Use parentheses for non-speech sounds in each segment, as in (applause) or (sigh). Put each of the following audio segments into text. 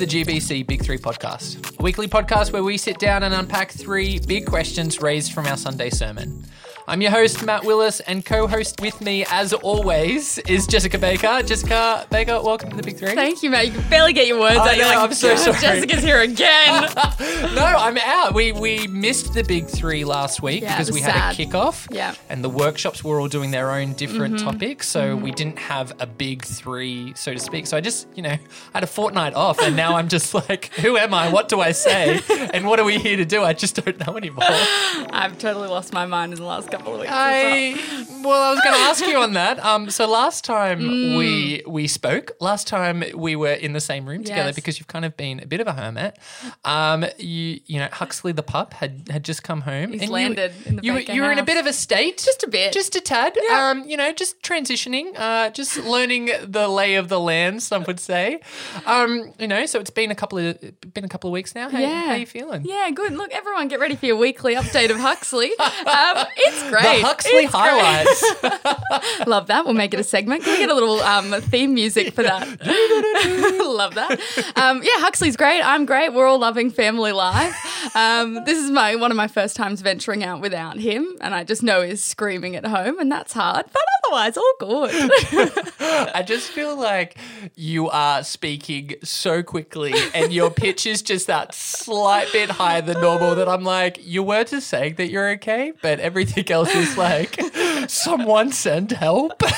the GBC Big Three podcast, a weekly podcast where we sit down and unpack three big questions raised from our Sunday sermon. I'm your host, Matt Willis, and co host with me, as always, is Jessica Baker. Jessica Baker, welcome to the Big Three. Thank you, Matt. You can barely get your words I out. You're know, like, I'm so "God, sorry." Jessica's here again. (laughs) no, I'm out. We we missed the Big Three last week Yeah, because we had sad. a kickoff. Yeah. And the workshops were all doing their own different Mm-hmm. topics. So we didn't have a Big Three, so to speak. So I just, you know, I had a fortnight off and now I'm just (laughs) like, who am I? What do I say? And what are we here to do? I just don't know anymore. (laughs) I've totally lost my mind in the last couple of weeks. as well. I (laughs) well, I was going to ask you on that. Um, so last time Mm. we we spoke, last time we were in the same room together Yes. because you've kind of been a bit of a hermit. Um, you you know Huxley the pup had had just come home. He's and landed you, in the you, Baker you were in a house. bit of a state, Just a bit. just a tad. Yeah. Um, you know, just transitioning, uh, just learning the lay of the land. Some would say. Um, you know, so it's been a couple of been a couple of weeks now. How, Yeah. how are you feeling? Yeah, good. Look, everyone, get ready for your weekly update of Huxley. (laughs) Um, it's great. The Huxley It's highlights. (laughs) Love that. We'll make it a segment. Can we get a little um, theme music for that? (laughs) (laughs) Love that. Um, yeah, Huxley's great. I'm great. We're all loving family life. Um, this is my one of my first times venturing out without him, and I just know he's screaming at home, and that's hard. But otherwise, all good. (laughs) I just feel like you are speaking so quickly and your pitch is just that slight bit higher than normal that I'm like, you were are saying that you're okay, but everything else is like, someone send help. (laughs)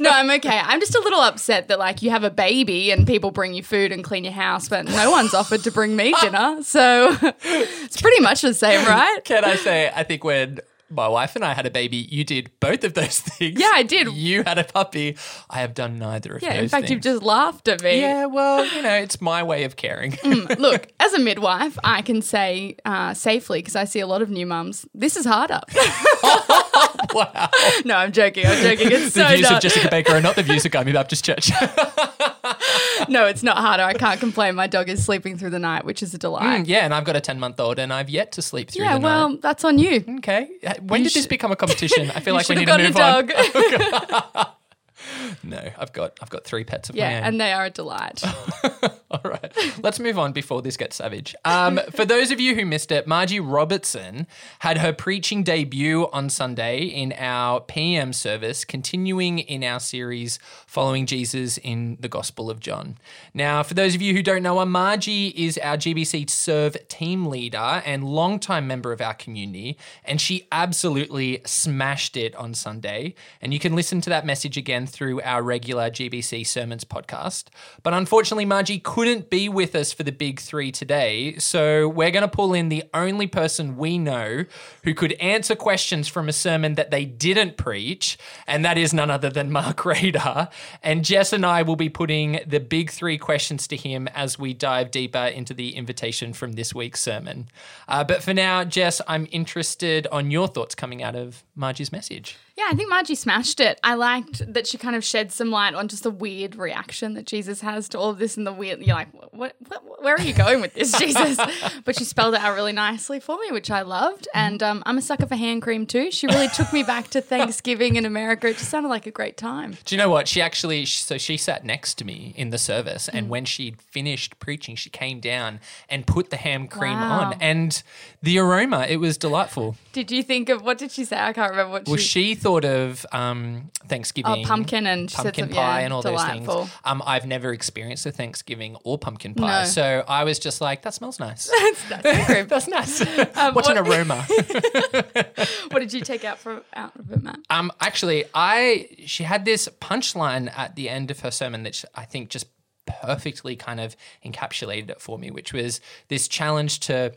No, I'm okay. I'm just a little upset that like you have a baby and people bring you food and clean your house, but no one's offered to bring me dinner. So (laughs) it's pretty much the same, right? Can I say, I think when my wife and I had a baby, you did both of those (laughs) things. Yeah, I did. You had a puppy. I have done neither of Yeah, those in fact, things. you've just laughed at me. Yeah, well, you know, it's my way of caring. (laughs) Look, as a midwife, I can say uh, safely because I see a lot of new mums. This is harder. (laughs) (laughs) wow. no, I'm joking. I'm joking. It's (laughs) The so views not. of Jessica Baker are not the views of (laughs) Gummy Baptist Church. no, it's not harder. I can't complain. My dog is sleeping through the night, which is a delight. yeah, and I've got a 10 month old and I've yet to sleep through yeah, the night. well, that's on you. Okay. Uh, When did this become a competition? I feel like we need to move a on. dog. No, I've got I've got three pets of yeah, my own. and they are a delight. (laughs) All right, let's move on before this gets savage. Um, for those of you who missed it, Margie Robertson had her preaching debut on Sunday in our PM service, continuing in our series following Jesus in the Gospel of John. Now, for those of you who don't know her, Margie is our GBC Serve team leader and longtime member of our community, and she absolutely smashed it on Sunday. And you can listen to that message again through our regular GBC Sermons podcast. But unfortunately, Margie couldn't be with us for the big three today. So we're going to pull in the only person we know who could answer questions from a sermon that they didn't preach, and that is none other than Mark (laughs) Rader. And Jess and I will be putting the big three questions to him as we dive deeper into the invitation from this week's sermon. Uh, but for now, Jess, I'm interested on your thoughts coming out of Margie's message. Yeah, I think Margie smashed it. I liked that she kind of shed some light on just the weird reaction that Jesus has to all of this and the weird. You're like, what, what, where are you going with this, Jesus? (laughs) but she spelled it out really nicely for me, which I loved. And um, I'm a sucker for hand cream too. She really took me back to Thanksgiving in America. It just sounded like a great time. Do you know what? She actually, so she sat next to me in the service, and when she'd finished preaching, she came down and put the ham cream Wow. on, and the aroma, it was delightful. Did you think of what did she say? I can't remember what Well, she. she thought of um, Thanksgiving, Oh, pumpkin and pumpkin pie, yeah, and all delightful. those things. Um, I've never experienced a Thanksgiving or pumpkin pie, No. so I was just like, "That smells nice. (laughs) That's (laughs) hand. That's nice. (laughs) What's an what- aroma?" what did you take out from out of it, Matt? Um, actually, I she had this punchline at the end of her sermon that I think just perfectly kind of encapsulated it for me, which was this challenge to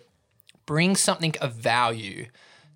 bring something of value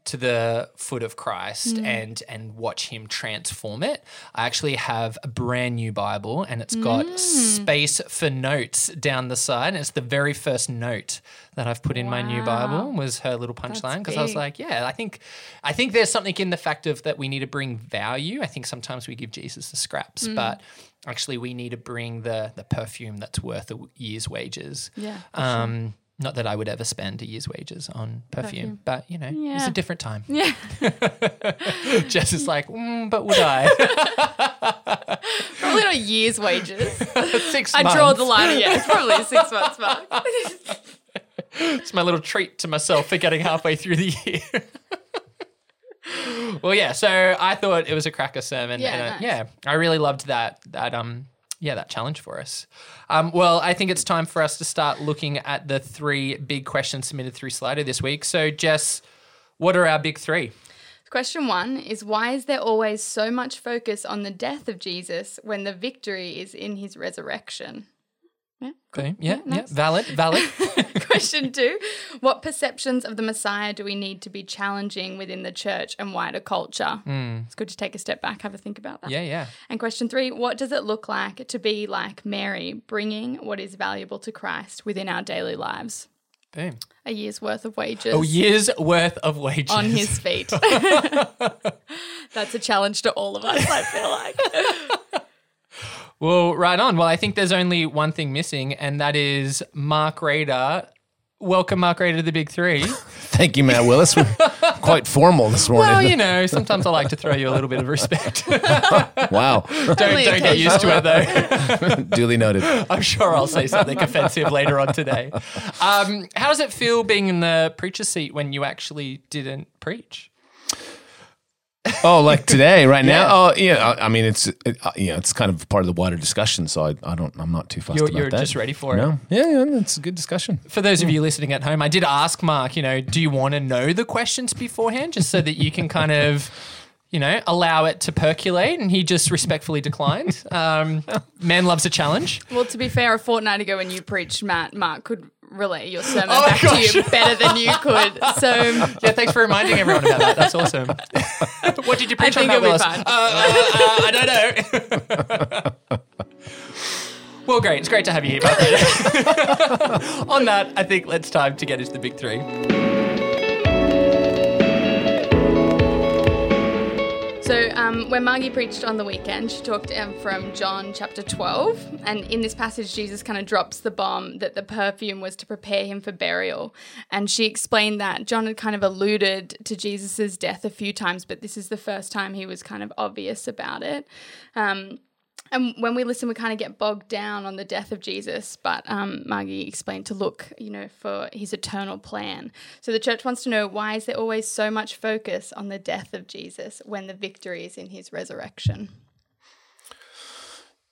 to the foot of Christ and and watch him transform it. I actually have a brand new Bible and it's got space for notes down the side. And it's the very first note that I've put in my new Bible was her little punchline because I was like, yeah, I think I think there's something in the fact of that we need to bring value. I think sometimes we give Jesus the scraps, Mm. but actually we need to bring the the perfume that's worth a year's wages. Yeah, Um not that I would ever spend a year's wages on perfume, Perfume. but you know, it's Yeah. a different time. Yeah. (laughs) (laughs) Jess is like, mm, but would I? (laughs) Probably not a year's wages. Six I months. draw the line. Yeah, it's probably a six months mark. It's my little treat to myself for getting halfway through the year. well, yeah. So I thought it was a cracker sermon. Yeah, and I, yeah. I really loved that. That um, yeah, that challenge for us. Um, well, I think it's time for us to start looking at the three big questions submitted through Slido this week. So, Jess, what are our big three? Question one is why is there always so much focus on the death of Jesus when the victory is in his resurrection? Yeah. Okay. Yeah. Yeah. nice. Valid. Valid. (laughs) Question two What perceptions of the Messiah do we need to be challenging within the church and wider culture? Hmm. It's good to take a step back, have a think about that. yeah. Yeah. And question three What does it look like to be like Mary, bringing what is valuable to Christ within our daily lives? Boom. A year's worth of wages. A year's worth of wages on his (laughs) feet. (laughs) That's a challenge to all of us, I feel like. Well, right on. Well, I think there's only one thing missing, and that is Mark Rader. Welcome, Mark Rader, to the Big Three. (laughs) Thank you, Matt Willis. We're quite formal this morning. well, you know, sometimes I like to throw you a little bit of respect. don't (laughs) wow. don't get used to it though. (laughs) Duly noted. I'm sure I'll say something offensive later on today. Um, how does it feel being in the preacher seat when you actually didn't preach? Oh, like today, right (laughs) Yeah. now? Oh, yeah. I, I mean, it's it, uh, yeah, it's kind of part of the wider discussion. So I, I don't, I'm not too fussed You're, about you're that. just ready for it. Yeah, yeah, it's a good discussion. For those of you listening at home, I did ask Mark, you know, do you want to know the questions beforehand just so that you can kind (laughs) of, you know, allow it to percolate? And he just respectfully declined. Um, (laughs) man loves a challenge. Well, to be fair, a fortnight ago when you preached, Matt, Mark could relay your sermon Oh my back to you better than you could. So Yeah, thanks for reminding everyone about that. That's awesome. (laughs) what did you preach think on, it'll be Matt Uh, uh, uh, I don't know. (laughs) well, great. It's great to have you here, Mark. (laughs) on that, I think it's time to get into the big three. Um, when Margie preached on the weekend, she talked um, from John chapter 12. And in this passage, Jesus kind of drops the bomb that the perfume was to prepare him for burial. And she explained that John had kind of alluded to Jesus' death a few times, but this is the first time he was kind of obvious about it. Um, and when we listen, we kind of get bogged down on the death of Jesus. But um, Margie explained to look, you know, for his eternal plan. So the church wants to know why is there always so much focus on the death of Jesus when the victory is in his resurrection?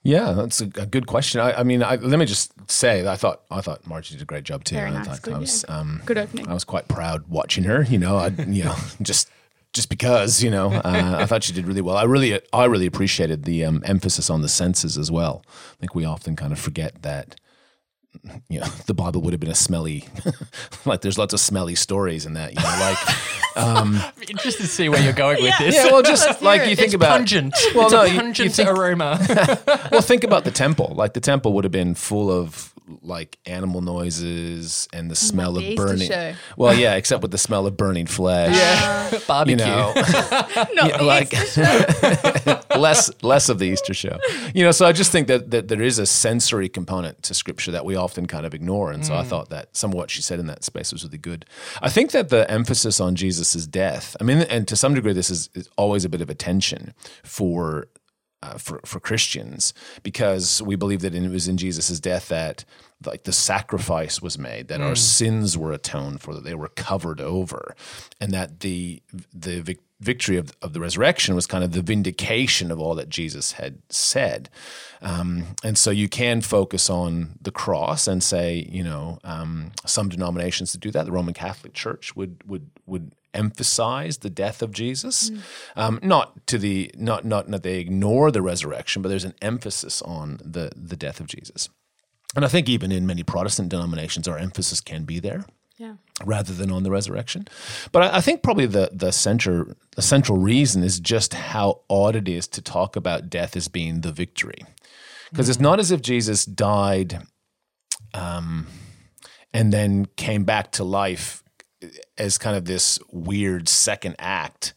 Yeah, that's a, a good question. I, I mean, I, let me just say, I thought I thought Margie did a great job too. Very I nice. thought Good, I was, yeah. um, Good opening. I was quite proud watching her. You know, I, you know, (laughs) just just because you know, uh, (laughs) I thought she did really well. I really, I really appreciated the um, emphasis on the senses as well. I think we often kind of forget that. You know, (laughs) the Bible would have been a smelly, (laughs) like there's lots of smelly stories in that. You know, like I'm interested to see where you're going with this. yeah, well, just Let's hear like it. you think it's about pungent. Well, it's no, a you- you pungent think- aroma. well, think about the temple. Like the temple would have been full of like animal noises and the mm, smell of burning. show. Well, yeah, except with the smell of burning flesh. yeah, (laughs) barbecue. You know, (laughs) Not the like- (laughs) less less of the Easter show. You know, so I just think that, that there is a sensory component to Scripture that we often kind of ignore, and so I mm. thought that some of what she said in that space was really good. I think that the emphasis on Jesus' death. I mean, and to some degree, this is, is always a bit of a tension for. Uh, for for Christians, because we believe that it was in Jesus' death that like the sacrifice was made, that our sins were atoned for, that they were covered over, and that the the vic- victory of, of the resurrection was kind of the vindication of all that Jesus had said. Um, and so you can focus on the cross and say, you know, um, some denominations to do that. The Roman Catholic Church would would would emphasize the death of Jesus, um, not to the not not that they ignore the resurrection, but there's an emphasis on the the death of Jesus. And I think even in many Protestant denominations, our emphasis can be there Yeah. rather than on the resurrection. But I, I think probably the the center the central reason is just how odd it is to talk about death as being the victory, because it's not as if Jesus died, um, and then came back to life as kind of this weird second act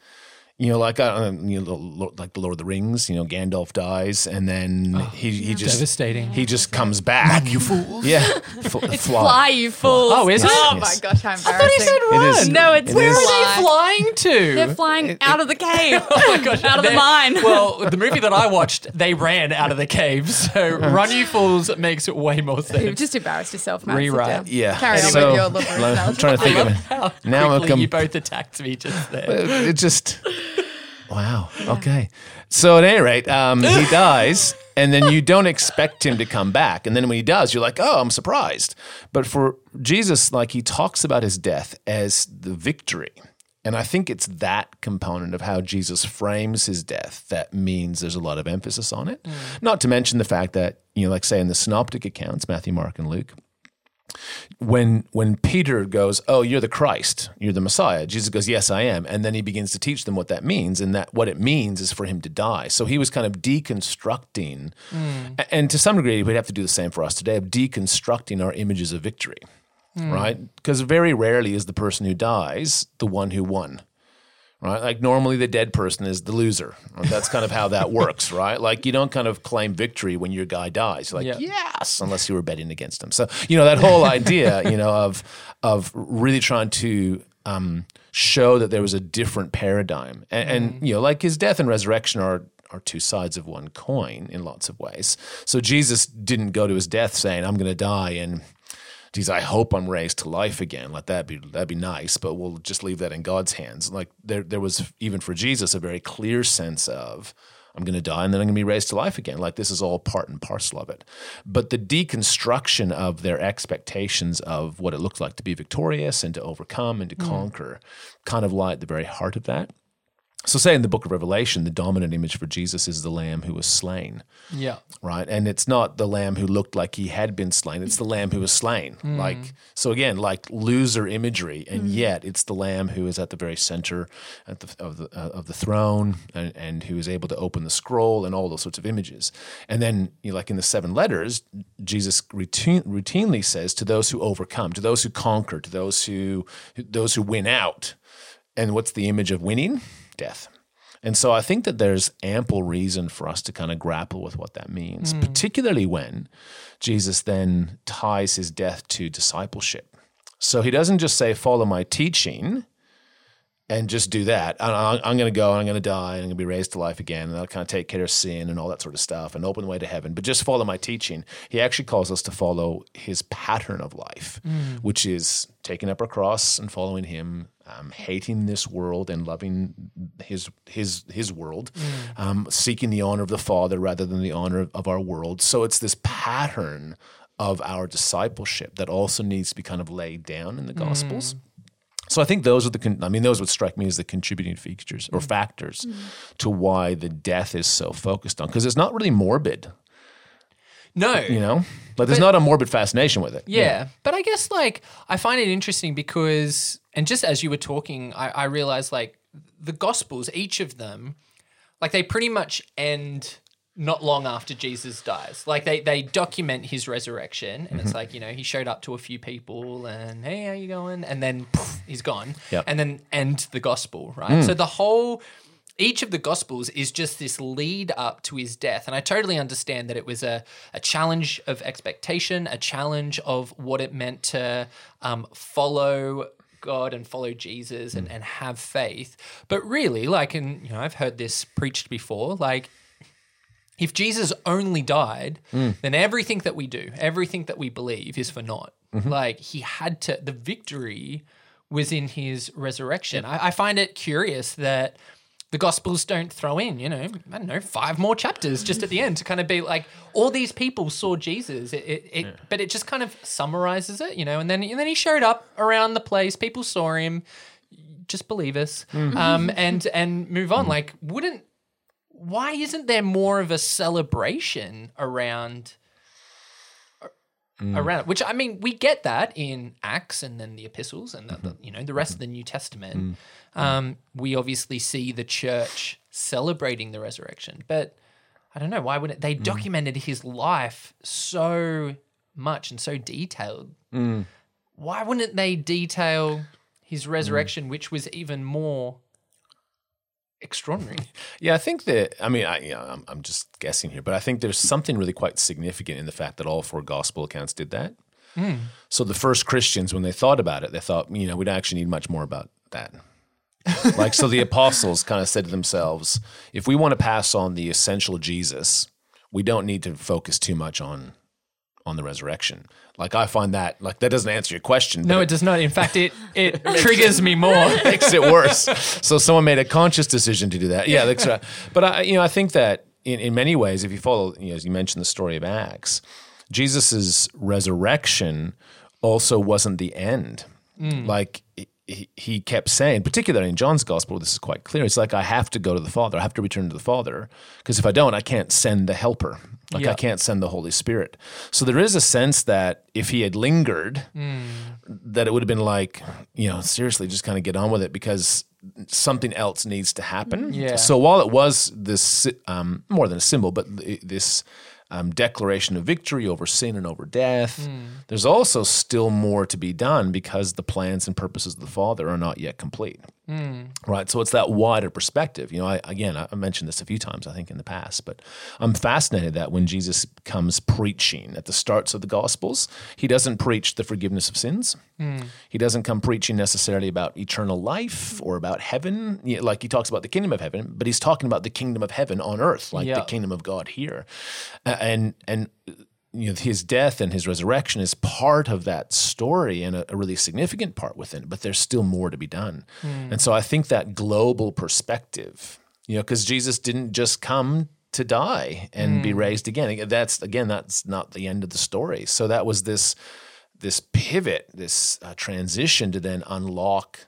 You know, like uh, you know, like the Lord of the Rings. You know, Gandalf dies, and then he he just Devastating. he just comes back. you fools! Yeah, (laughs) F- It's fly. fly, you fools. Oh, is it? Oh Yes. my gosh, how I thought he embarrassing. said run. It is. No, it's It where is. are Where are they flying to? They're flying out of the cave. (laughs) Oh my gosh, out of the mine. Well, the movie that I watched, they ran out of the cave. (laughs) So Run You Fools makes it way more sense. You've just embarrassed yourself, Matt. Sit Rewrite. down. Yeah. Carry on so, with your liberal I'm trying to think of it. Now quickly you both attacked me just there. it just wow. Okay. So at any rate um, he (laughs) dies and then you don't expect him to come back. And then when he does you're like oh i'm surprised. But for jesus like he talks about his death as the victory. And i think it's that component of how jesus frames his death that means there's a lot of emphasis on it. Not to mention the fact that you know like say in the synoptic accounts matthew mark and luke when when Peter goes, "Oh, you're the Christ, you're the Messiah," Jesus goes, "Yes, I am," and then he begins to teach them what that means, and that what it means is for him to die. So he was kind of deconstructing, mm. a- and to some degree, we'd have to do the same for us today of deconstructing our images of victory, mm. right? Because very rarely is the person who dies the one who won right? Like normally the dead person is the loser. That's kind of how that works, (laughs) right? Like you don't kind of claim victory when your guy dies. You're like, Yeah. yes, unless you were betting against him. So, you know, that whole idea, (laughs) you know, of of really trying to um, show that there was a different paradigm. And, and you know, like his death and resurrection are are two sides of one coin in lots of ways. So Jesus didn't go to his death saying, I'm gonna die and geez, I hope I'm raised to life again. Let that be that'd be nice, but we'll just leave that in God's hands. Like there there was even for Jesus a very clear sense of I'm going to die and then I'm going to be raised to life again. Like this is all part and parcel of it. But the deconstruction of their expectations of what it looked like to be victorious and to overcome and to mm. conquer kind of lie at the very heart of that. So, say in the book of Revelation, the dominant image for Jesus is the lamb who was slain Yeah. right? And it's not the lamb who looked like he had been slain; it's the lamb who was slain. Like so, again, like loser imagery, and yet it's the lamb who is at the very center at the, of the uh, of the throne, and, and who is able to open the scroll, and all those sorts of images. And then, you know, like in the seven letters, Jesus routine, routinely says to those who overcome, to those who conquer, to those who those who win out. And what's the image of winning? Death. And so I think that there's ample reason for us to kind of grapple with what that means, hmm. particularly when Jesus then ties his death to discipleship. So he doesn't just say, follow my teaching and just do that. I- I- I'm going to go, I'm going to die, and I'm going to be raised to life again, and I'll kind of take care of sin and all that sort of stuff and open the way to heaven. But just follow my teaching. He actually calls us to follow his pattern of life, which is taking up our cross and following him, um, hating this world and loving his his his world, um, seeking the honor of the Father rather than the honor of, of our world. So it's this pattern of our discipleship that also needs to be kind of laid down in the Gospels. So I think those are the. Con- I mean, those would strike me as the contributing features or mm. factors mm-hmm. to why the death is so focused on because it's not really morbid. No. You know, like there's not a morbid fascination with it. Yeah. But I guess like I find it interesting because, and just as you were talking, I, I realized like the Gospels, each of them, like they pretty much end not long after Jesus dies. Like they they document his resurrection, and it's mm-hmm. like you know he showed up to a few people, and hey, how you going? And then poof, he's gone. Yep. And then end the Gospel, right? So mm. the whole each of the gospels is just this lead up to his death. And I totally understand that it was a, a challenge of expectation, a challenge of what it meant to um, follow God and follow Jesus and, mm. and have faith. But really, like, and you know, I've heard this preached before, like, if Jesus only died, then everything that we do, everything that we believe is for naught. Like he had to, the victory was in his resurrection. I, I find it curious that the Gospels don't throw in, you know, I don't know, five more chapters just at the end to kind of be like, all these people saw Jesus. It, it, it but it just kind of summarizes it, you know, and then and then he showed up around the place. People saw him. Just believe us, um, and and move on. Like, wouldn't why isn't there more of a celebration around mm. around it? Which I mean, we get that in Acts and then the epistles and the, the, mm-hmm. you know the rest of the New Testament. Mm. Um, we obviously see the church celebrating the resurrection, but I don't know why wouldn't they mm. documented his life so much and so detailed. Why wouldn't they detail his resurrection, which was even more extraordinary. Yeah, I think that. I mean, I, you know, I'm, I'm just guessing here, but I think there's something really quite significant in the fact that all four gospel accounts did that. Hmm. So the first Christians, when they thought about it, they thought, you know, we don't actually need much more about that. (laughs) like, so the apostles kind of said to themselves, if we want to pass on the essential Jesus, we don't need to focus too much on on the resurrection. Like, I find that like that doesn't answer your question. No, it does not. In fact, it (laughs) it triggers me more. (laughs) makes it worse. So someone made a conscious decision to do that. Yeah, that's right. But I, you know, I think that in, in many ways, if you follow, you know, as you mentioned the story of Acts, Jesus's resurrection also wasn't the end. Mm. Like he, he kept saying, particularly in John's gospel, this is quite clear. It's like I have to go to the Father. I have to return to the Father because if I don't, I can't send the Helper. Like Yeah. I can't send the Holy Spirit. So there is a sense that if he had lingered, that it would have been like, you know, seriously, just kind of get on with it because something else needs to happen. Yeah. So while it was this um, more than a symbol, but this um, declaration of victory over sin and over death, there's also still more to be done because the plans and purposes of the Father are not yet complete. Hmm. Right. So it's that wider perspective. You know, I, again, I mentioned this a few times, I think, in the past, but I'm fascinated that when Jesus comes preaching at the starts of the Gospels, he doesn't preach the forgiveness of sins. Hmm. He doesn't come preaching necessarily about eternal life or about heaven. Like he talks about the kingdom of heaven, but he's talking about the kingdom of heaven on earth, like the kingdom of God here. And, and, you know, his death and his resurrection is part of that story and a, a really significant part within it, but there's still more to be done. And so I think that global perspective, you know, because Jesus didn't just come to die and be raised again. Again, That's again, that's not the end of the story. So that was this this pivot, this uh, transition to then unlock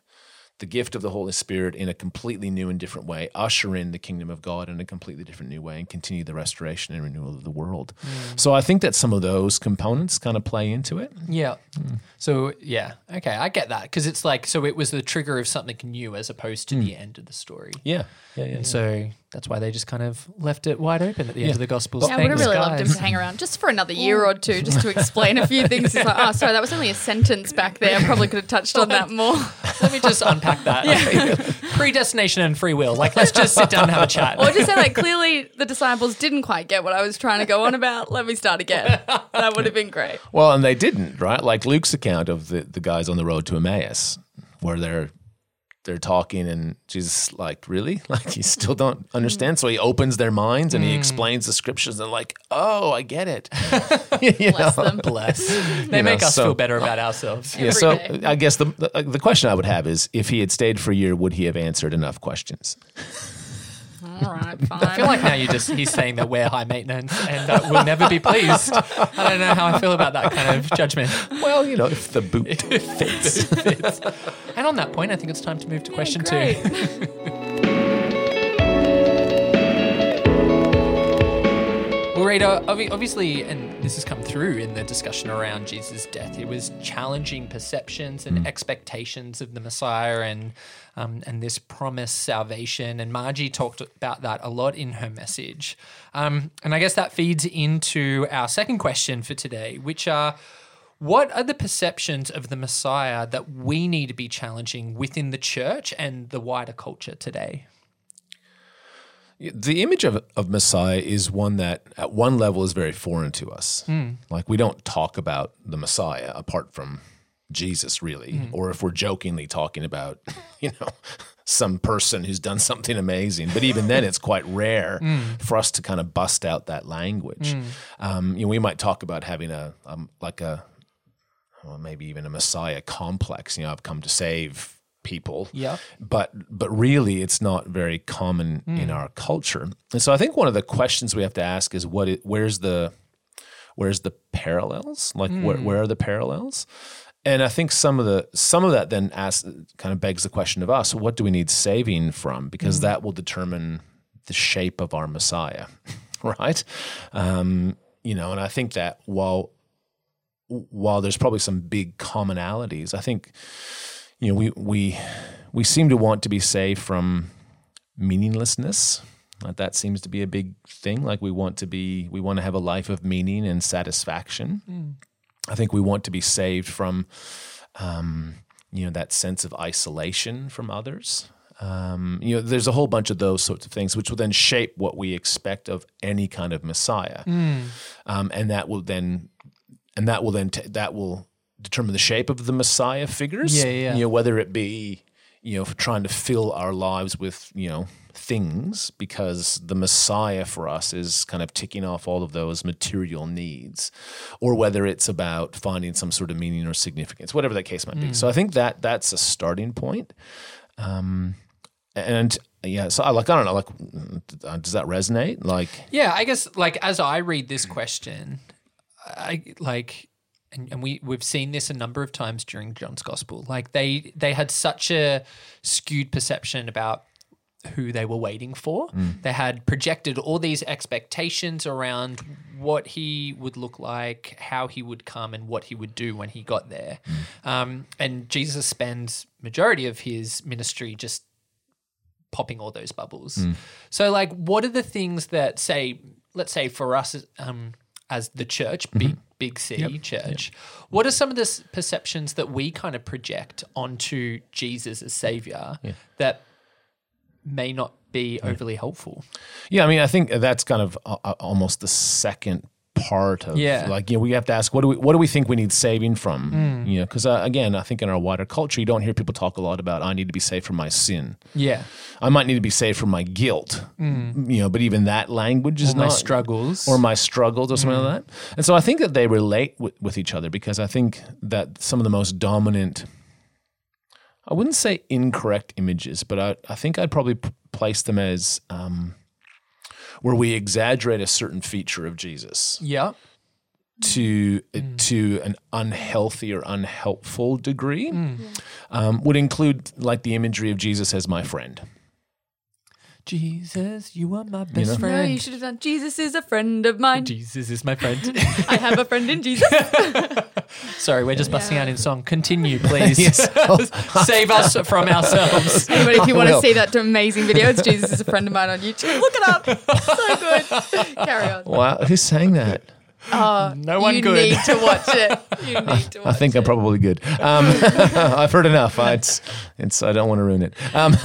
the gift of the Holy Spirit in a completely new and different way, usher in the kingdom of God in a completely different new way, and continue the restoration and renewal of the world. Mm. So I think that some of those components kind of play into it. Yeah. Mm. So yeah, okay, I get that because it's like so it was the trigger of something new as opposed to mm. the end of the story. Yeah, yeah, yeah. And so that's why they just kind of left it wide open at the end of the Gospels. Yeah, I would have Thanks, really loved him guys. to hang around just for another (laughs) year or two, just to explain a few things. It's like, oh, sorry, that was only a sentence back there. I probably could have touched on that more. (laughs) Let me just unpack that. (laughs) Predestination and free will. Like, let's just sit down and have a chat. Or just say, like, clearly the disciples didn't quite get what I was trying to go on about. Let me start again. That would have been great. Well, and they didn't, right? Like Luke's account of the, the guys on the road to Emmaus, where they're they're talking and Jesus is like, really? (laughs) Like you still don't understand? So he opens their minds and he mm. explains the scriptures and they're like, oh, I get it. (laughs) (laughs) You Bless know? them. Bless. They You make know, us so- feel better about ourselves. Yeah, so day. I guess the, the the question I would have is if he had stayed for a year, would he have answered enough questions? All right, fine. (laughs) I feel like now you just he's saying that we're high maintenance and that we'll never be pleased. I don't know how I feel about that kind of judgment. Well, you know, if the boot fits. And on that point, I think it's time to move to question two. Great. (laughs) Well, Rita, obvi- obviously, and this has come through in the discussion around Jesus' death, it was challenging perceptions and expectations of the Messiah and um, and this promised salvation. And Margie talked about that a lot in her message. Um, and I guess that feeds into our second question for today, which are what are the perceptions of the Messiah that we need to be challenging within the church and the wider culture today? The image of, of Messiah is one that, at one level, is very foreign to us. Like, we don't talk about the Messiah apart from Jesus, really. Or if we're jokingly talking about, (laughs) you know, some person who's done something amazing. But even then, it's quite rare (laughs) for us to kind of bust out that language. Um, you know, we might talk about having a, um, like a, well, maybe even a Messiah complex. You know, I've come to save people. Yeah. But but really, it's not very common in hmm. our culture. And so I think one of the questions we have to ask is what it, where's the where's the parallels? Like where hmm. where are the parallels? And I think some of the some of that then asks kind of begs the question of us: What do we need saving from? Because hmm. that will determine the shape of our Messiah, (laughs) right? Um, you know, and I think that while while there's probably some big commonalities, I think you know we we we seem to want to be saved from meaninglessness. That seems to be a big thing. Like we want to be, we want to have a life of meaning and satisfaction. I think we want to be saved from, um, you know, that sense of isolation from others. Um, you know, there's a whole bunch of those sorts of things, which will then shape what we expect of any kind of Messiah, um, and that will then, and that will then t- that will determine the shape of the Messiah figures. Yeah, yeah. You know, whether it be you know trying to fill our lives with you know things because the Messiah for us is kind of ticking off all of those material needs, or whether it's about finding some sort of meaning or significance, whatever that case might be. So I think that that's a starting point. Um, and yeah, so I like I don't know, like uh, does that resonate? Like Yeah, I guess like as I read this question, I like and, and we we've seen this a number of times during John's gospel. Like they they had such a skewed perception about who they were waiting for. They had projected all these expectations around what he would look like, how he would come, and what he would do when he got there. Um, and Jesus spends majority of his ministry just popping all those bubbles. So, like, what are the things that say, let's say for us um, as the church, big big C church, what are some of the s- perceptions that we kind of project onto Jesus as Savior that may not be overly helpful? Yeah, I mean, I think that's kind of uh, uh, almost the second part of Yeah. like you know we have to ask what do we what do we think we need saving from? You know because uh, again I think in our wider culture you don't hear people talk a lot about I need to be saved from my sin. Yeah, I might need to be saved from my guilt. You know but even that language is my not struggles. or my struggles or something like that. And so I think that they relate with, with each other because I think that some of the most dominant, I wouldn't say incorrect images, but I, I think I'd probably p- place them as um, where we exaggerate a certain feature of Jesus yeah, to to an unhealthy or unhelpful degree. Um, would include like the imagery of Jesus as my friend. Jesus, you are my best know? No, friend. you should have done. Jesus is a friend of mine. Jesus is my friend. (laughs) I have a friend in Jesus. (laughs) Sorry, we're just busting Yeah. out in song. Continue, (laughs) please. Save us from ourselves. Anybody, if you want to will. see that amazing video, it's Jesus is a friend of mine on YouTube. Look it up. So good. Carry on. Wow, who's saying that? Oh, No one you good. need to watch it. You (laughs) need to watch it. I think I'm probably good. Um, (laughs) I've heard enough. I, it's, it's, I don't want to ruin it. Um, (laughs)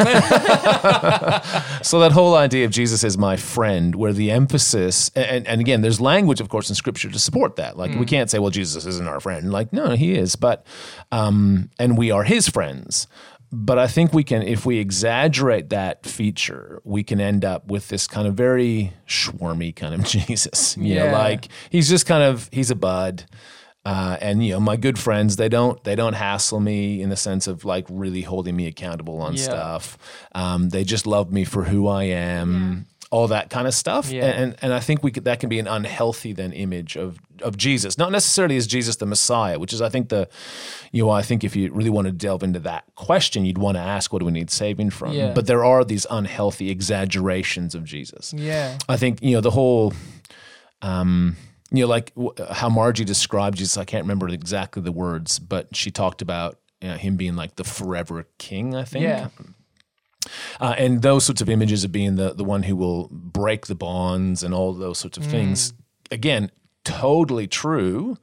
so that whole idea of Jesus as my friend, where the emphasis, and, and again, there's language, of course, in Scripture to support that. Like we can't say, well, Jesus isn't our friend. Like no, he is, but um, and we are his friends. But I think we can, if we exaggerate that feature, we can end up with this kind of very schwarmy kind of (laughs) Jesus. You know, Yeah. like he's just kind of he's a bud. Uh, and you know my good friends they don't they don't hassle me in the sense of like really holding me accountable on Yeah. stuff um, they just love me for who i am all that kind of stuff Yeah. and and i think we could, that can be an unhealthy then image of of jesus not necessarily as jesus the messiah which is i think the you know i think if you really want to delve into that question you'd want to ask what do we need saving from Yeah. but there are these unhealthy exaggerations of jesus Yeah. I think you know the whole, um, you know, like how Margie described Jesus. I can't remember exactly the words, but she talked about you know, him being like the forever king. I think. Yeah. Uh, and those sorts of images of being the the one who will break the bonds and all those sorts of things. Again, totally true.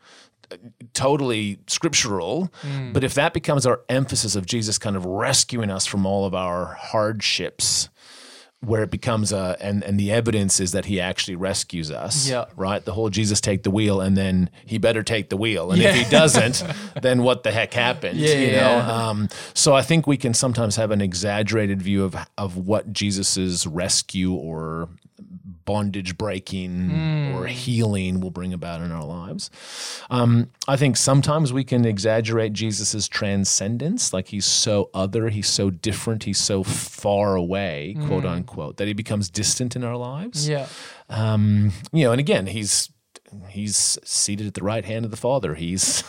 Totally scriptural, but if that becomes our emphasis of Jesus kind of rescuing us from all of our hardships, where it becomes a and and the evidence is that he actually rescues us Yeah. right the whole jesus take the wheel and then he better take the wheel and if he doesn't (laughs) then what the heck happened Yeah, you know yeah. um, so i think we can sometimes have an exaggerated view of of what jesus's rescue or bondage breaking Hmm. or healing will bring about in our lives. Um, I think sometimes we can exaggerate Jesus's transcendence, like he's so other, he's so different, he's so far away, quote unquote, that he becomes distant in our lives. Yeah. Um, you know, and again, he's he's seated at the right hand of the Father. He's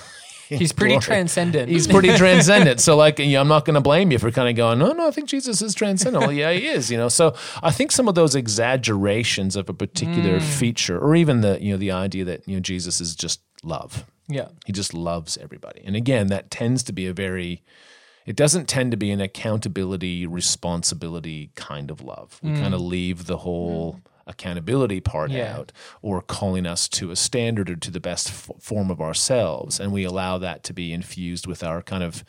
He's pretty Glory. transcendent. He's pretty transcendent. So, like, you know, I'm not going to blame you for kind of going, no, no, I think Jesus is transcendent. Well, yeah, he is. You know, so I think some of those exaggerations of a particular mm. feature, or even the, you know, the idea that you know Jesus is just love. yeah. He just loves everybody. And again, that tends to be a very. It doesn't tend to be an accountability, responsibility kind of love. We mm. kind of leave the whole mm. Accountability part Yeah. out or calling us to a standard or to the best f- form of ourselves and we allow that to be infused with our kind of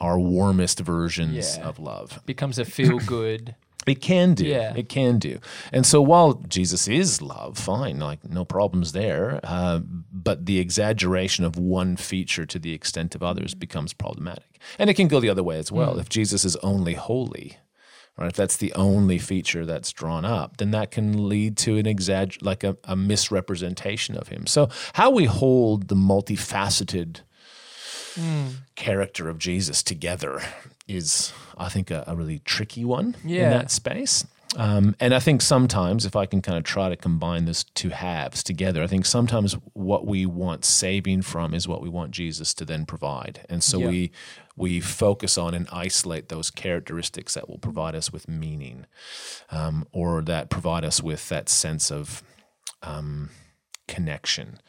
our warmest versions Yeah. of love. it Becomes a feel (clears throat) good. It can do. Yeah. It can do. And so while Jesus is love, fine, like no problems there. Uh, but the exaggeration of one feature to the extent of others becomes problematic. And it can go the other way as well. If Jesus is only holy, right, if that's the only feature that's drawn up, then that can lead to an exagger like a, a misrepresentation of him. So how we hold the multifaceted character of Jesus together is, I think, a, a really tricky one Yeah. in that space. Um, and I think sometimes, if I can kind of try to combine those two halves together, I think sometimes what we want saving from is what we want Jesus to then provide, and so Yeah. we we focus on and isolate those characteristics that will provide us with meaning, um, or that provide us with that sense of um, connection.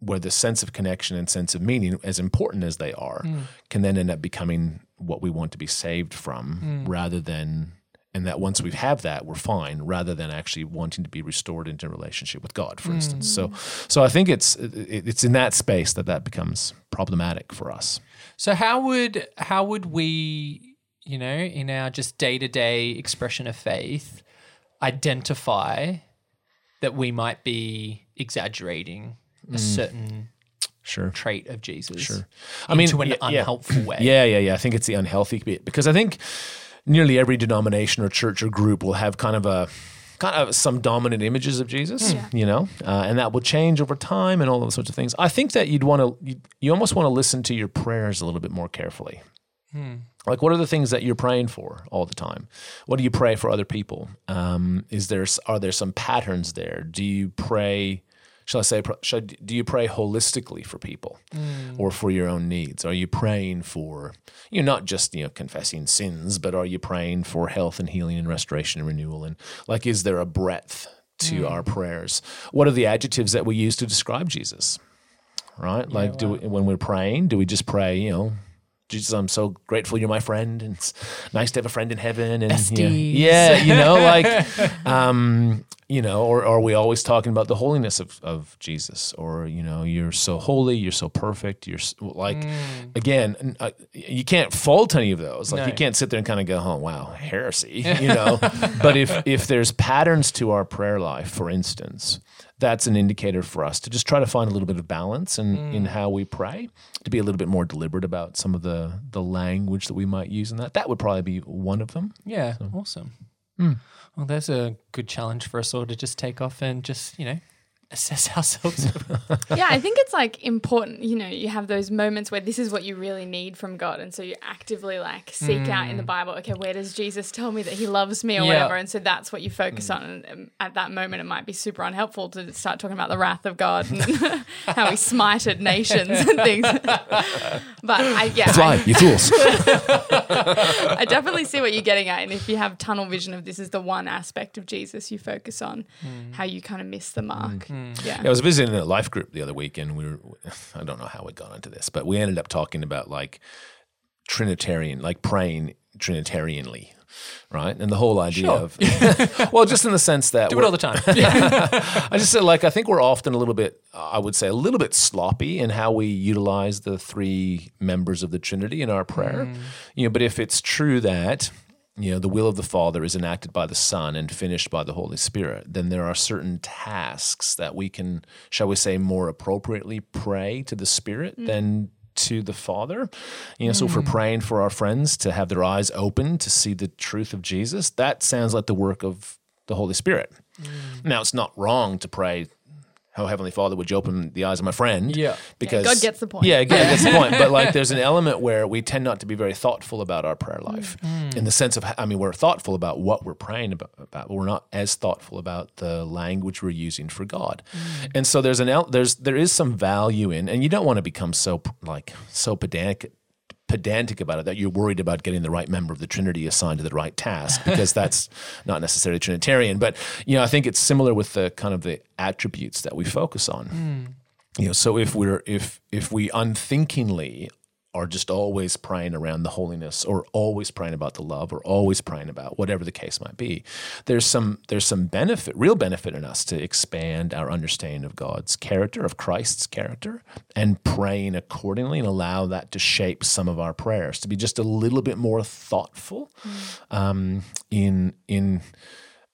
Where the sense of connection and sense of meaning, as important as they are, can then end up becoming what we want to be saved from rather than, and that once we have that, we're fine rather than actually wanting to be restored into relationship with God, for instance. So, mm. so I think it's, it's in that space that that becomes problematic for us. So how would how would we, you know, in our just day to day expression of faith, identify that we might be exaggerating a mm. certain Sure. trait of Jesus? Sure. I mean, into an yeah, yeah. unhelpful way. Yeah, yeah, yeah. I think it's the unhealthy bit because I think nearly every denomination or church or group will have kind of a kind of some dominant images of Jesus, you know, uh, and that will change over time and all those sorts of things. I think that you'd want to you, you almost want to listen to your prayers a little bit more carefully. Like, what are the things that you're praying for all the time? What do you pray for other people? Um, is there are there some patterns there? Do you pray? Shall I say? Should, do you pray holistically for people, mm. or for your own needs? Are you praying for you know not just you know confessing sins, but are you praying for health and healing and restoration and renewal? And like, is there a breadth to mm. our prayers? What are the adjectives that we use to describe Jesus? Right? like, do we, when we're praying, do we just pray? You know, Jesus, I'm so grateful you're my friend, and it's nice to have a friend in heaven. And Besties. yeah, you know, (laughs) like, um, you know, or, or are we always talking about the holiness of, of Jesus? Or you know, you're so holy, you're so perfect, you're s- like, again, uh, you can't fault any of those. Like, No. you can't sit there and kind of go, "Oh, wow, heresy," (laughs) you know. but if if there's patterns to our prayer life, for instance, that's an indicator for us to just try to find a little bit of balance in, in how we pray, to be a little bit more deliberate about some of the the language that we might use in that. That would probably be one of them. Yeah, awesome. Hmm. Well, there's a good challenge for us all to just take off and just, you know, assess (laughs) ourselves. yeah, I think it's like important, you know, you have those moments where this is what you really need from God. And so you actively like seek out in the mm. Bible, okay, where does Jesus tell me that he loves me or Yeah. whatever? And so that's what you focus mm. on. And um, at that moment, it might be super unhelpful to start talking about the wrath of God and (laughs) how he smited nations and things. (laughs) but I, yeah, Fly, I, you fools. I definitely see what you're getting at. And if you have tunnel vision of this is the one aspect of Jesus you focus on, mm. how you kind of miss the mark. Mm-hmm. Yeah. Yeah, I was visiting a life group the other week, and we were, I don't know how we got into this, but we ended up talking about like Trinitarian, like praying Trinitarianly, right? And the whole idea Sure. of, (laughs) well, just in the sense that (laughs) Do it all the time. (laughs) I just said, like, I think we're often a little bit, I would say, a little bit sloppy in how we utilize the three members of the Trinity in our prayer. Mm. You know, but if it's true that, you know, the will of the Father is enacted by the Son and finished by the Holy Spirit, then there are certain tasks that we can, shall we say, more appropriately pray to the Spirit mm. than to the Father. You know, so if we're mm. praying for our friends to have their eyes open to see the truth of Jesus, that sounds like the work of the Holy Spirit. Mm. Now, it's not wrong to pray, "Oh Heavenly Father, would you open the eyes of my friend?" Yeah. because God gets the point. Yeah, God gets the point. But like, there's an (laughs) element where we tend not to be very thoughtful about our prayer life, mm. in the sense of, I mean, we're thoughtful about what we're praying about, about but we're not as thoughtful about the language we're using for God. Mm. And so there's an el- there's there is some value in, and you don't want to become so like so pedantic pedantic about it that you're worried about getting the right member of the Trinity assigned to the right task because that's (laughs) not necessarily Trinitarian. But you know, I think it's similar with the kind of the attributes that we focus on. Hmm. You know, so if we're if if we unthinkingly are just always praying around the holiness or always praying about the love or always praying about whatever the case might be there's some there's some benefit real benefit in us to expand our understanding of God's character of Christ's character and praying accordingly and allow that to shape some of our prayers to be just a little bit more thoughtful um, in in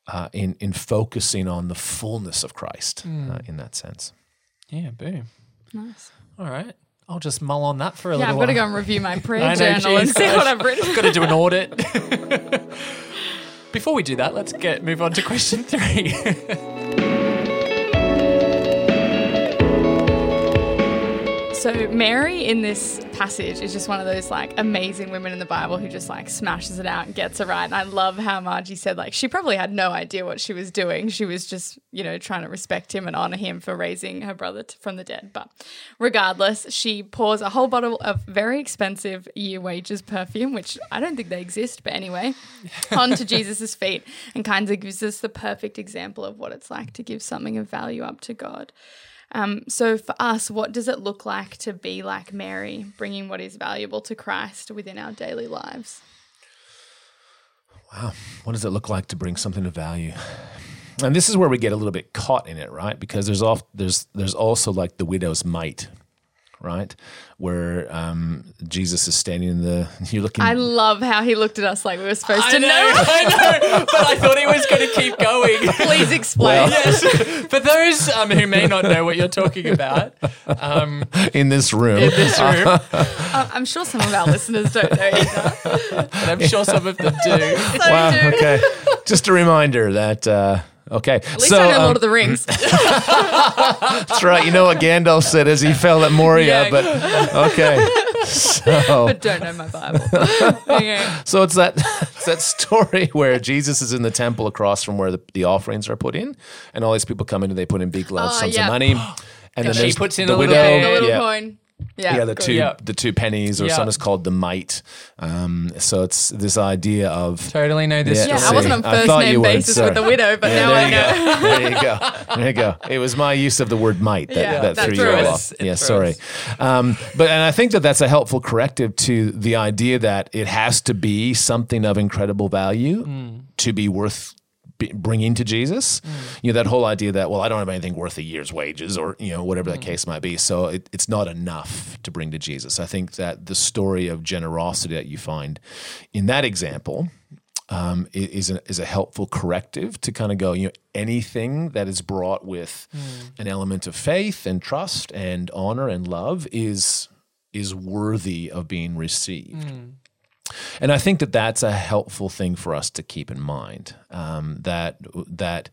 uh, in in focusing on the fullness of Christ uh, in that sense Yeah, boom. Nice. All right. I'll just mull on that for a Yeah, little while. Yeah, I've got to go and review my (laughs) prayer know, journal and see what I've written. (laughs) Got to do an audit. (laughs) Before we do that, let's get move on to question three. So Mary in this passage is just one of those like amazing women in the Bible who just like smashes it out and gets it right. And I love how Margie said like she probably had no idea what she was doing. She was just you know trying to respect him and honor him for raising her brother t- from the dead. But regardless, she pours a whole bottle of very expensive year wages perfume, which I don't think they exist, but anyway, (laughs) onto Jesus's feet and kind of gives us the perfect example of what it's like to give something of value up to God. Um, so for us, what does it look like to be like Mary, bringing what is valuable to Christ within our daily lives? Wow. What does it look like to bring something of value? And this is where we get a little bit caught in it, right? Because there's there's there's also like the widow's mite, right? Where um, Jesus is standing in the (laughs) you're looking. I love how he looked at us like we were supposed I to know, know. I know, but I thought he was going to keep going. (laughs) Please explain. yes, for those um, who may not know what you're talking about, um, (laughs) in this room. in this room, I- I'm sure some of our listeners don't know either. and I'm sure some of them do. So wow. do. Okay. Just a reminder that. Uh, okay. At least so I know um, Lord of the Rings. (laughs) (laughs) that's right. You know what Gandalf said as he fell at Moria, Yeah. but okay. (laughs) So. but don't know my Bible. okay. So it's that it's that story where Jesus is in the temple across from where the, the offerings are put in, and all these people come in and they put in big large Oh, sums yeah. of money, (gasps) and then She puts in the a little widow, bit. The little yeah, coin. Yeah. yeah, the good. two Yeah. the two pennies, or Yeah. is called the mite. Um, so it's this idea of Totally know this. Yeah, Yeah, I wasn't on first name you would, basis sorry. with the widow, but Yeah, now I know. go. (laughs) There you go. There you go. It was my use of the word might that, Yeah, that that threw threw you us. off. It Yeah, sorry. Um, but and I think that that's a helpful corrective to the idea that it has to be something of incredible value Hmm. to be worth be- bringing to Jesus. You know that whole idea that well, I don't have anything worth a year's wages, or you know whatever Hmm. that case might be. So it, it's not enough to bring to Jesus. I think that the story of generosity that you find in that example um, is a, is a helpful corrective to kind of go, you know, anything that is brought with an element of faith and trust and honor and love is is worthy of being received. And I think that that's a helpful thing for us to keep in mind. Um, that that,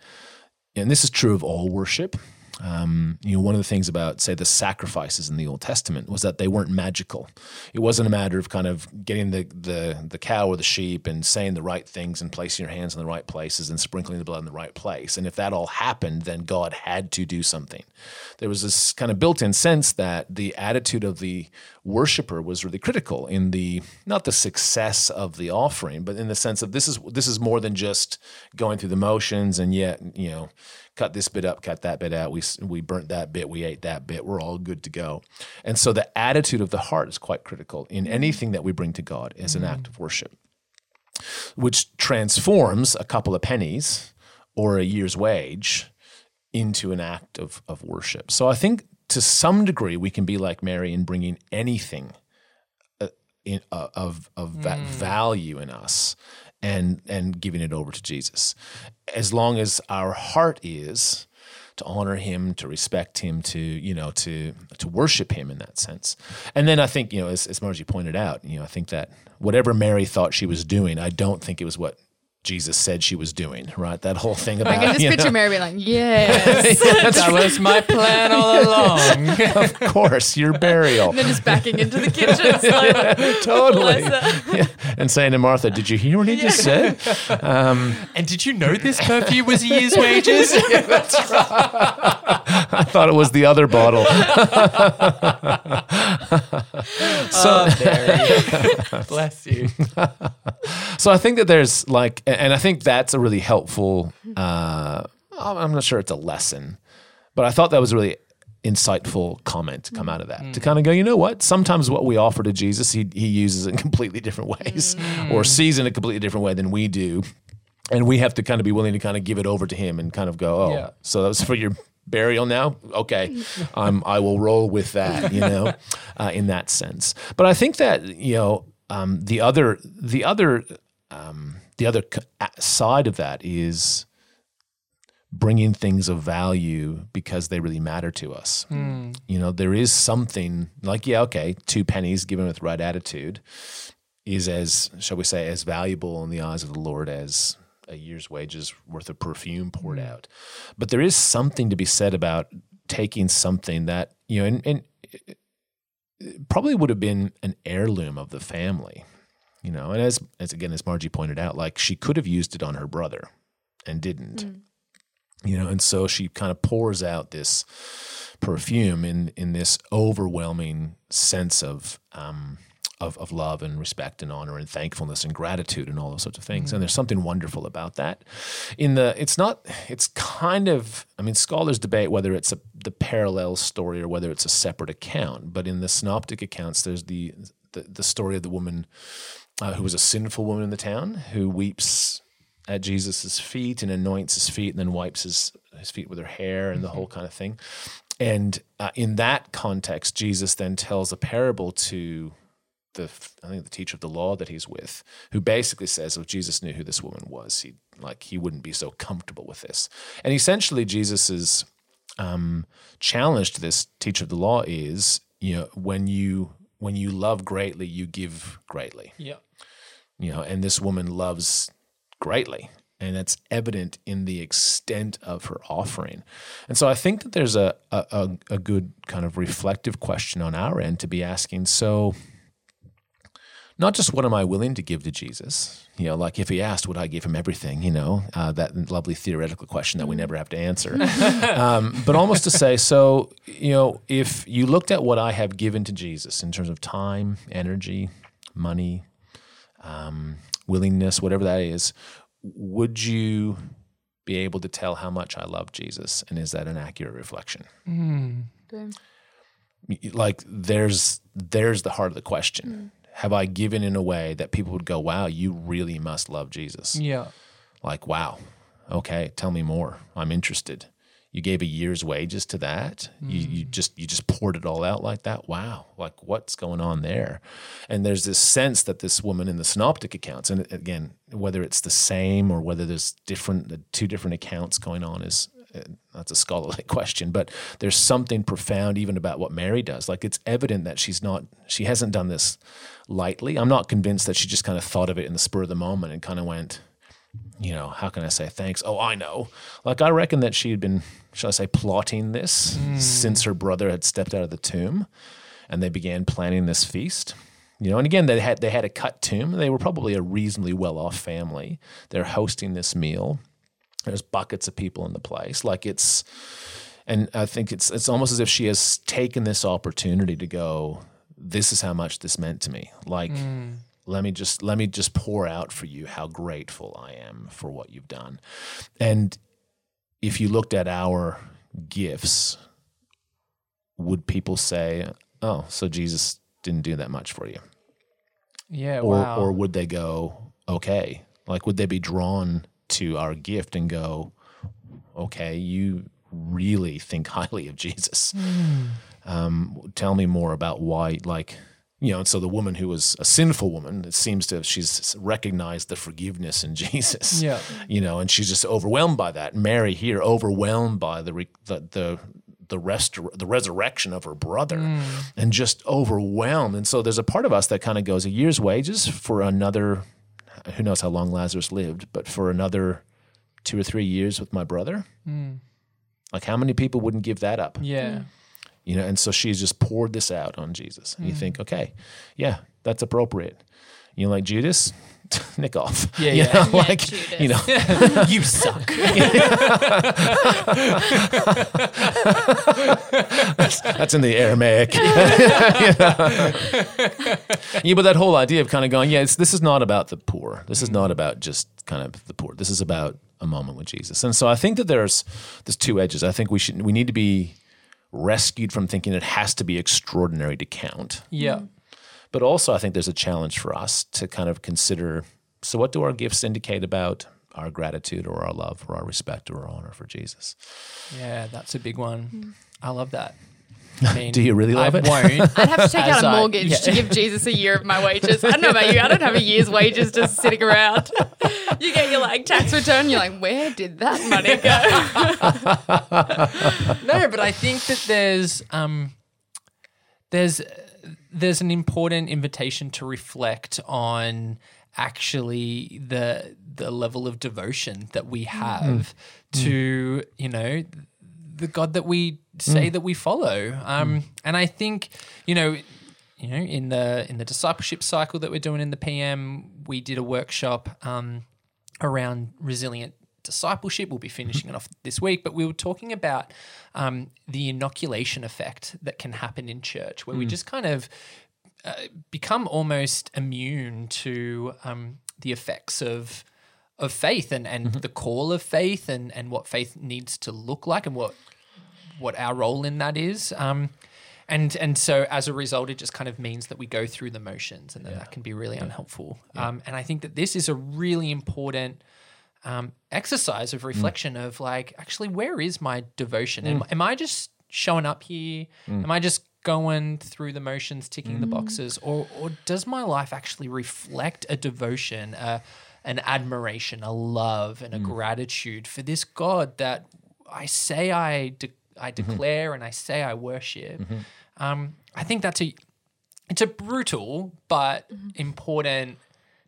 and this is true of all worship. Um, you know, one of the things about, say, the sacrifices in the Old Testament was that they weren't magical. It wasn't a matter of kind of getting the, the, the cow or the sheep and saying the right things and placing your hands in the right places and sprinkling the blood in the right place. And if that all happened, then God had to do something. There was this kind of built in sense that the attitude of the worshiper was really critical in the not the success of the offering, but in the sense of this is this is more than just going through the motions and yet, you know, cut this bit up, cut that bit out. We we burnt that bit, we ate that bit. We're all good to go. And so the attitude of the heart is quite critical in anything that we bring to God as an act of worship, which transforms a couple of pennies or a year's wage into an act of of worship. So I think to some degree we can be like Mary in bringing anything uh, in, uh, of of that value in us and and giving it over to Jesus, as long as our heart is to honor him, to respect him, to you know to to worship him in that sense. And then I think you know as, as Margie pointed out, you know I think that whatever Mary thought she was doing, I don't think it was what Jesus said she was doing. Right, that whole thing about I can just you know, Mary being like, (laughs) yes. that was my plan all along. (laughs) of course, your burial. and then just backing into the kitchen. (laughs) slowly. totally. Yeah. And saying to Martha, Did you hear what he just said? Um, and did you know this perfume was a year's wages? I thought it was the other bottle. so Mary, (laughs) bless you. So I think that there's like, and I think that's a really helpful, uh, I'm not sure it's a lesson, but I thought that was really insightful comment to come out of that to kind of go you know what sometimes what we offer to jesus he, he uses in completely different ways or sees in a completely different way than we do and we have to kind of be willing to kind of give it over to him and kind of go oh Yeah. so that was for your burial now? Okay. Um, i will roll with that you know uh, in that sense. But i think that you know um, the other the other um, the other side of that is bringing things of value because they really matter to us. You know, there is something like, yeah, okay, two pennies given with right attitude is as, shall we say, as valuable in the eyes of the Lord as a year's wages worth of perfume poured out. But there is something to be said about taking something that, you know, and, and probably would have been an heirloom of the family, you know, and as, as again, as Margie pointed out, like she could have used it on her brother and didn't. You know and so she kind of pours out this perfume in in this overwhelming sense of um of, of love and respect and honor and thankfulness and gratitude and all those sorts of things. And there's something wonderful about that. In the it's not it's kind of i mean scholars debate whether it's a the parallel story or whether it's a separate account but in the synoptic accounts there's the the, the story of the woman uh, who was a sinful woman in the town who weeps at Jesus' feet and anoints his feet and then wipes his, his feet with her hair and the whole kind of thing. And uh, in that context, Jesus then tells a parable to the I think the teacher of the law that he's with, who basically says, if Jesus knew who this woman was, he like he wouldn't be so comfortable with this. And essentially, Jesus's um, challenge to this teacher of the law is, you know, when you when you love greatly, you give greatly Yeah. you know, and this woman loves greatly. And that's evident in the extent of her offering. And so I think that there's a, a, a, a good kind of reflective question on our end to be asking. So, not just what am I willing to give to Jesus? You know, like if he asked, would I give him everything? You know, uh, that lovely theoretical question that we never have to answer. (laughs) um, but almost to say, so, you know, if you looked at what I have given to Jesus in terms of time, energy, money, um, willingness, whatever that is, would you be able to tell how much I love Jesus? And is that an accurate reflection? Boom. Like there's there's the heart of the question. Have I given in a way that people would go, wow, you really must love Jesus? Yeah. Like, wow, okay, tell me more. I'm interested. You gave a year's wages to that. You, you mm. just you just poured it all out like that. Wow, like what's going on there? And there's this sense that this woman in the synoptic accounts, and again, whether it's the same or whether there's different, the two different accounts going on is Uh, that's a scholarly (laughs) question. But there's something profound even about what Mary does. Like it's evident that she's not, she hasn't done this lightly. I'm not convinced that she just kind of thought of it in the spur of the moment and kind of went, you know, how can I say thanks? Oh, I know. Like, I reckon that she had been, shall I say, plotting this hmm. since her brother had stepped out of the tomb and they began planning this feast. You know, and again, they had they had a cut tomb. They were probably a reasonably well off family. They're hosting this meal. There's buckets of people in the place. Like it's, and I think it's it's almost as if she has taken this opportunity to go. This is how much this meant to me. Like, mm. let me just let me just pour out for you how grateful I am for what you've done. And if you looked at our gifts, would people say, "Oh, so Jesus didn't do that much for you," Yeah. or wow. or would they go, "Okay," like would they be drawn to our gift and go, "Okay, you really think (laughs) highly of Jesus." Um, tell me more about why, like. You know, and so the woman who was a sinful woman, it seems to have, she's recognized the forgiveness in (laughs) Jesus yeah. you know, and she's just overwhelmed by that. Mary here, overwhelmed by the re, the the the rest the resurrection of her brother, and just overwhelmed. And so there's a part of us that kind of goes a year's wages for another. Who knows how long Lazarus lived, but for another two or three years with my brother. Hmm. Like how many people wouldn't give that up? Yeah. Hmm. You know, and so she's just poured this out on Jesus. And you hmm. think, okay, yeah, that's appropriate. You know, like Judas, (laughs) nick off. Yeah, You yeah. know, Yeah, like Judas. you know, (laughs) you suck. (laughs) That's in the Aramaic. yeah, but that whole idea of kind of going, yeah, it's, this is not about the poor. This is mm. not about just kind of the poor. This is about a moment with Jesus. And so I think that there's there's two edges. I think we should we need to be rescued from thinking it has to be extraordinary to count. Yeah. But also, I think there's a challenge for us to kind of consider so, what do our gifts indicate about our gratitude or our love or our respect or our honor for Jesus? Yeah, that's a big one. I love that. (laughs) I mean, Do you really love I it? won't. (laughs) I'd have to take out a mortgage yeah. to give Jesus a year of my wages. I don't know about you. I don't have a year's wages just sitting around. You get your like tax return. You're like, where did that money go? (laughs) no, but I think that there's um, there's there's an important invitation to reflect on actually the the level of devotion that we have to you know the God that we say that we follow. Um, and I think you know you know in the in the discipleship cycle that we're doing in the PM, we did a workshop um, around resilient discipleship. We'll be finishing it off this week, but we were talking about um, the inoculation effect that can happen in church, where we just kind of uh, become almost immune to um, the effects of of faith and, and the call of faith and, and what faith needs to look like and what what our role in that is. Um, and and so as a result, it just kind of means that we go through the motions, and then that can be really unhelpful. Um, and I think that this is a really important um, exercise of mm. reflection of like, actually, where is my devotion? Am, mm. am I just showing up here? Mm. Am I just going through the motions, ticking the boxes, or or does my life actually reflect a devotion, a, an admiration, a love, and a gratitude for this God that I say I de- I mm-hmm. declare and I say I worship? Mm-hmm. Um, I think that's a it's a brutal but mm-hmm. important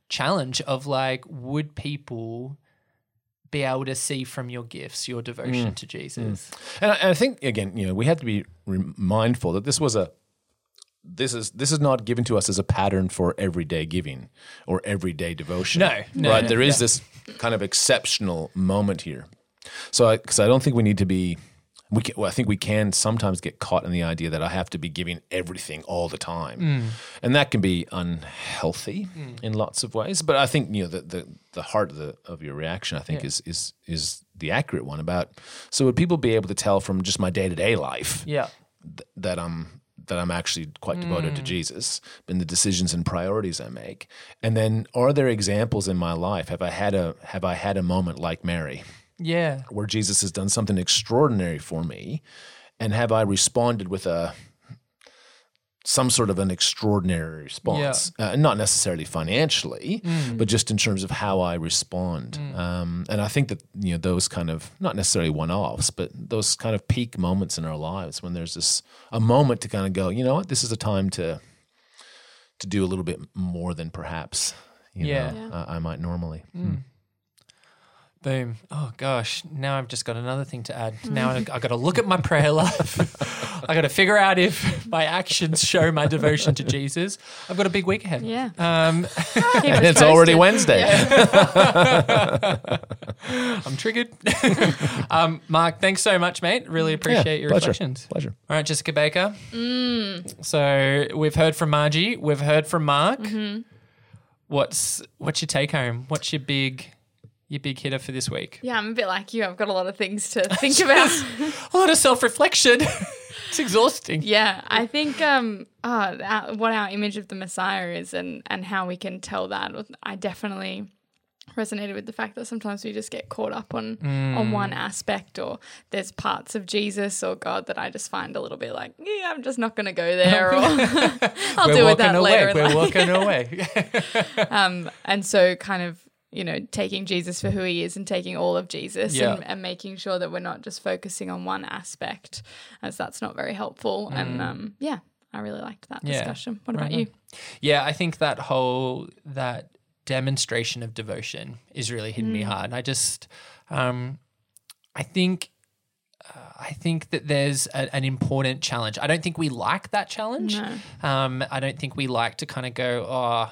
challenge of like, would people be able to see from your gifts your devotion mm. to mm. Jesus? And I, and I think again, you know, we have to be mindful that this was a this is this is not given to us as a pattern for everyday giving or everyday devotion. No, no, right? no, there is yeah. this kind of exceptional moment here. So, because I, don't think we need to be. We can, well, I think we can sometimes get caught in the idea that I have to be giving everything all the time, Mm. and that can be unhealthy in lots of ways. But I think you know the the, the heart of the of your reaction, I think, is is is the accurate one about. So would people be able to tell from just my day to day life Yeah. th- that I'm that I'm actually quite devoted to Mm. Jesus in the decisions and priorities I make. And then are there examples in my life? Have I had a have I had a moment like Mary Yeah. where Jesus has done something extraordinary for me? And have I responded with a some sort of an extraordinary response, uh, not necessarily financially, Mm. but just in terms of how I respond. Um, and I think that you know those kind of not necessarily one-offs, but those kind of peak moments in our lives when there's this a moment to kind of go, you know what, this is a time to to do a little bit more than perhaps you Yeah. know I I might normally. Boom. Oh gosh. Now I've just got another thing to add. Now I've got to look at my prayer life. I've got to figure out if my actions show my devotion to Jesus. I've got a big week ahead. Yeah. Um, (laughs) And us (laughs) it's already posted. Wednesday. (laughs) I'm triggered. um, Mark, thanks so much, mate. Really appreciate your pleasure. reflections. Pleasure. All right, Jessica Baker. So we've heard from Margie. We've heard from Mark. What's what's your take home? What's your big your big hitter for this week? Yeah, I'm a bit like you. I've got a lot of things to think (laughs) about. (laughs) A lot of self reflection. (laughs) it's exhausting. Yeah, I think um, oh, our, what our image of the Messiah is, and and how we can tell that. I definitely resonated with the fact that sometimes we just get caught up on on one aspect, or there's parts of Jesus or God that I just find a little bit like, yeah, I'm just not going to go there, or I'll We're deal with that away. later. We're life. walking away. Um, and so kind of you know taking jesus for who he is and taking all of jesus Yeah. and, and making sure that we're not just focusing on one aspect as that's not very helpful and um, yeah i really liked that Mm. Yeah. discussion what about Right you Yeah, I think that whole that demonstration of devotion is really hitting Mm. me hard. I just, um, I think, uh, I think that there's a, an important challenge. I don't think we like that challenge. Um, I don't think we like to kind of go, oh.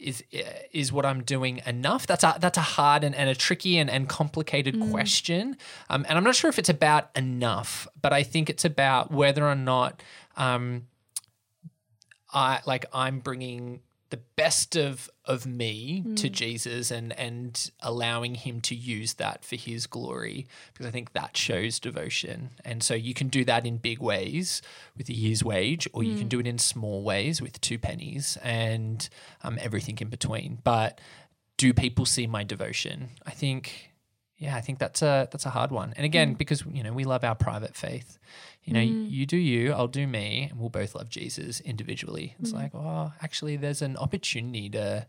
Is is what I'm doing enough? That's a that's a hard and, and a tricky and, and complicated question, um, and I'm not sure if it's about enough, but I think it's about whether or not um, I like I'm bringing the best of of me to mm. Jesus and and allowing him to use that for his glory because I think that shows devotion. And so you can do that in big ways with a year's wage or you can mm. do it in small ways with two pennies and um, everything in between. But do people see my devotion? I think yeah, I think that's a that's a hard one. And again, mm. because you know, we love our private faith. You know, you do you, I'll do me, and we'll both love Jesus individually. It's like, oh, actually there's an opportunity to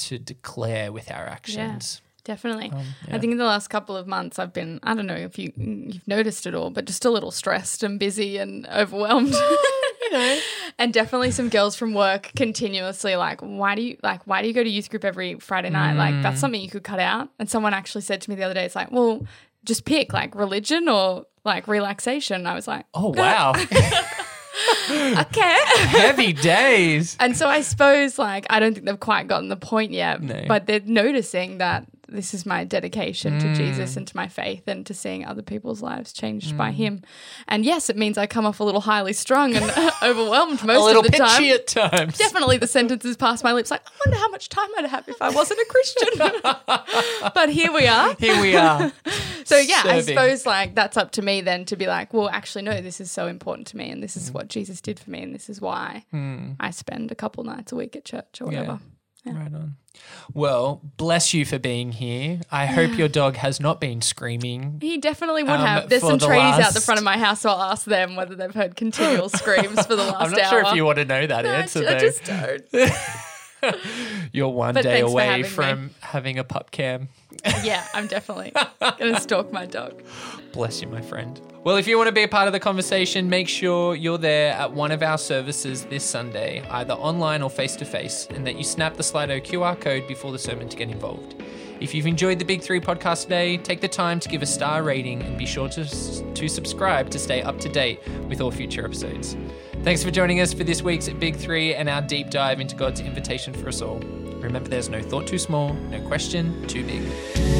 to declare with our actions. Yeah. Definitely. Um, I think in the last couple of months I've been I don't know if you you've noticed it all, but just a little stressed and busy and overwhelmed. (laughs) you know. And definitely some girls from work continuously like, why do you like why do you go to youth group every Friday night? Like Mm. that's something you could cut out. And someone actually said to me the other day, it's like, well, just pick like religion or like relaxation. I was like, Oh wow. (laughs) (laughs) (laughs) okay. Heavy days. And so I suppose like I don't think they've quite gotten the point yet, No. but they're noticing that this is my dedication Mm. to Jesus and to my faith and to seeing other people's lives changed Mm. by him. And yes, it means I come off a little highly strung and (laughs) overwhelmed most of the time. at times. Definitely the sentences pass my lips like, I wonder how much time I'd have if I wasn't a Christian. (laughs) but here we are. Here we are. (laughs) So yeah, I suppose like that's up to me then to be like, well, actually, no, this is so important to me, and this Mm. is what Jesus did for me, and this is why I spend a couple nights a week at church or whatever. Right on. Well, bless you for being here. I hope your dog has not been screaming. He definitely would Um, have. There's some the tradies out the front of my house, so I'll ask them whether they've heard continual (laughs) screams for the last I'm not hour. sure if you want to know that I, answer, I though. just don't. (laughs) You're one But day away having me. from having a pup cam. Yeah, I'm definitely gonna stalk my dog. Bless you, my friend. Well, if you want to be a part of the conversation, make sure you're there at one of our services this Sunday, either online or face to face, and that you snap the Slido QR code before the sermon to get involved. If you've enjoyed the Big Three podcast today, take the time to give a star rating and be sure to, to subscribe to stay up to date with all future episodes. Thanks for joining us for this week's Big Three and our deep dive into God's invitation for us all. Remember, there's no thought too small, no question too big.